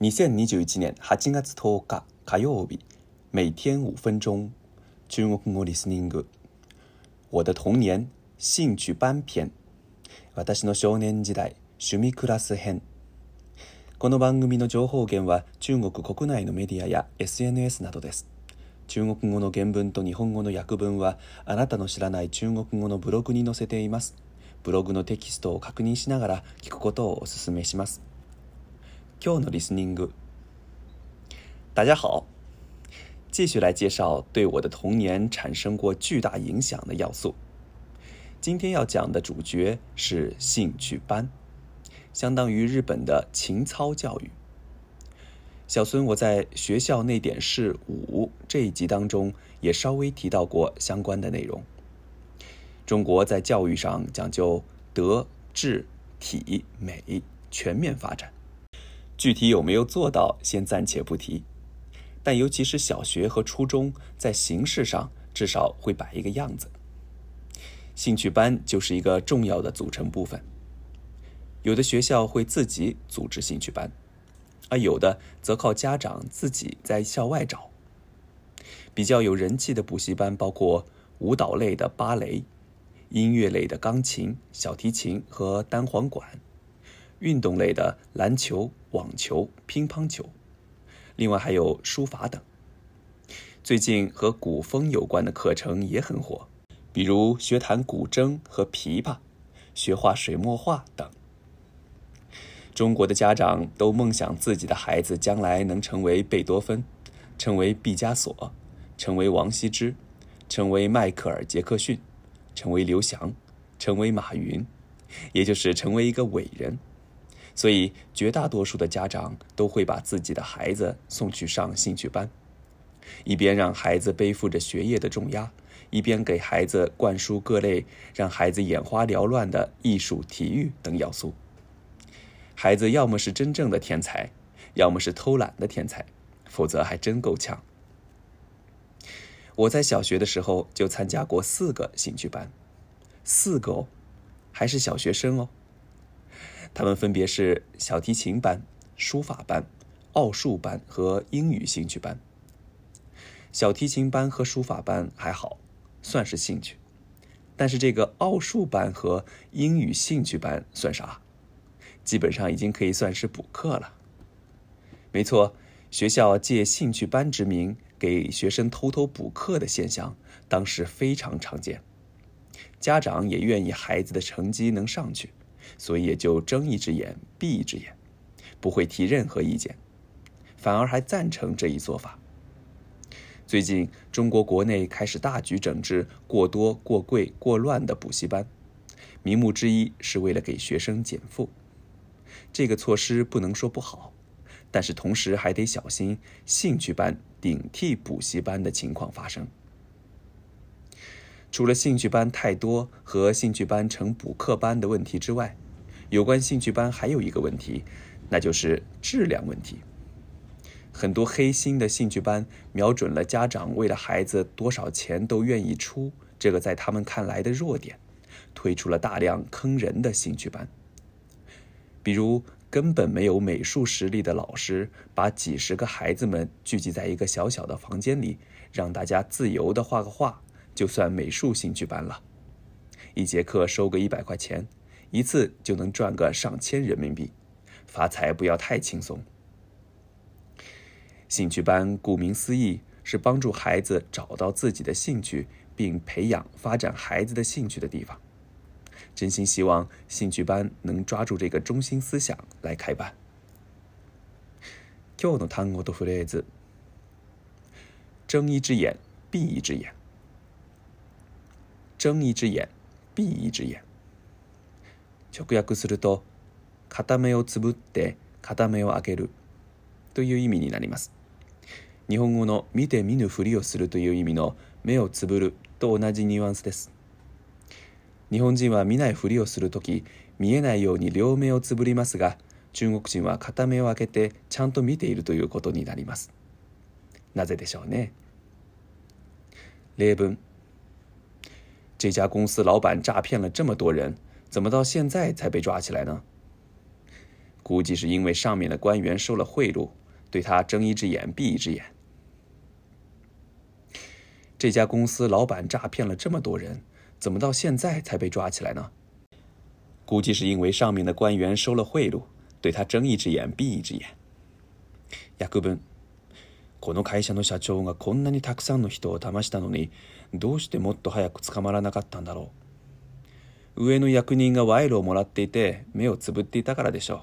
2021年8月10日火曜日每天5分钟中国語リスニング我的童年兴趣班篇私の少年時代趣味クラス編この番組の情報源は中国国内のメディアや SNS などです中国語の原文と日本語の訳文はあなたの知らない中国語のブログに載せていますブログのテキストを確認しながら聞くことをお勧めします久のリスニング。大家好，继续来介绍对我的童年产生过巨大影响的要素。今天要讲的主角是兴趣班，相当于日本的情操教育。小孙，我在学校那点事五这一集当中也稍微提到过相关的内容。中国在教育上讲究德智体美全面发展。具体有没有做到，先暂且不提。但尤其是小学和初中，在形式上至少会摆一个样子。兴趣班就是一个重要的组成部分。有的学校会自己组织兴趣班，而有的则靠家长自己在校外找。比较有人气的补习班包括舞蹈类的芭蕾、音乐类的钢琴、小提琴和单簧管。运动类的篮球、网球、乒乓球，另外还有书法等。最近和古风有关的课程也很火，比如学弹古筝和琵琶，学画水墨画等。中国的家长都梦想自己的孩子将来能成为贝多芬，成为毕加索，成为王羲之，成为迈克尔·杰克逊，成为刘翔，成为马云，也就是成为一个伟人。所以，绝大多数的家长都会把自己的孩子送去上兴趣班，一边让孩子背负着学业的重压，一边给孩子灌输各类让孩子眼花缭乱的艺术、体育等要素。孩子要么是真正的天才，要么是偷懒的天才，否则还真够呛。我在小学的时候就参加过四个兴趣班，四个哦，还是小学生哦。他们分别是小提琴班、书法班、奥数班和英语兴趣班。小提琴班和书法班还好，算是兴趣，但是这个奥数班和英语兴趣班算啥？基本上已经可以算是补课了。没错，学校借兴趣班之名给学生偷偷补课的现象，当时非常常见。家长也愿意孩子的成绩能上去。所以也就睁一只眼闭一只眼，不会提任何意见，反而还赞成这一做法。最近中国国内开始大举整治过多、过贵、过乱的补习班，名目之一是为了给学生减负。这个措施不能说不好，但是同时还得小心兴趣班顶替补习班的情况发生。除了兴趣班太多和兴趣班成补课班的问题之外，有关兴趣班还有一个问题，那就是质量问题。很多黑心的兴趣班瞄准了家长为了孩子多少钱都愿意出这个在他们看来的弱点，推出了大量坑人的兴趣班。比如，根本没有美术实力的老师，把几十个孩子们聚集在一个小小的房间里，让大家自由地画个画。就算美术兴趣班了，一节课收个一百块钱，一次就能赚个上千人民币，发财不要太轻松。兴趣班顾名思义是帮助孩子找到自己的兴趣并培养发展孩子的兴趣的地方，真心希望兴趣班能抓住这个中心思想来开班。今日的单词和句子，睁一只眼闭一只眼。睁一只眼、闭一只眼。直訳すると、片目をつぶって片目を開けるという意味になります。日本語の見て見ぬふりをするという意味の目をつぶると同じニュアンスです。日本人は見ないふりをする時、見えないように両目をつぶりますが、中国人は片目を開けてちゃんと見ているということになります。なぜでしょうね。例文这家公司老板诈骗了这么多人，怎么到现在才被抓起来呢？估计是因为上面的官员收了贿赂，对他睁一只眼闭一只眼。这家公司老板诈骗了这么多人，怎么到现在才被抓起来呢？估计是因为上面的官员收了贿赂，对他睁一只眼闭一只眼。雅各本。この会社の社長がこんなにたくさんの人を騙したのにどうしてもっと早く捕まらなかったんだろう上の役人が賄賂をもらっていて目をつぶっていたからでしょう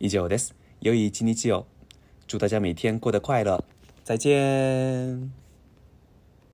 以上です良い一日を祝大家每天过得快乐再见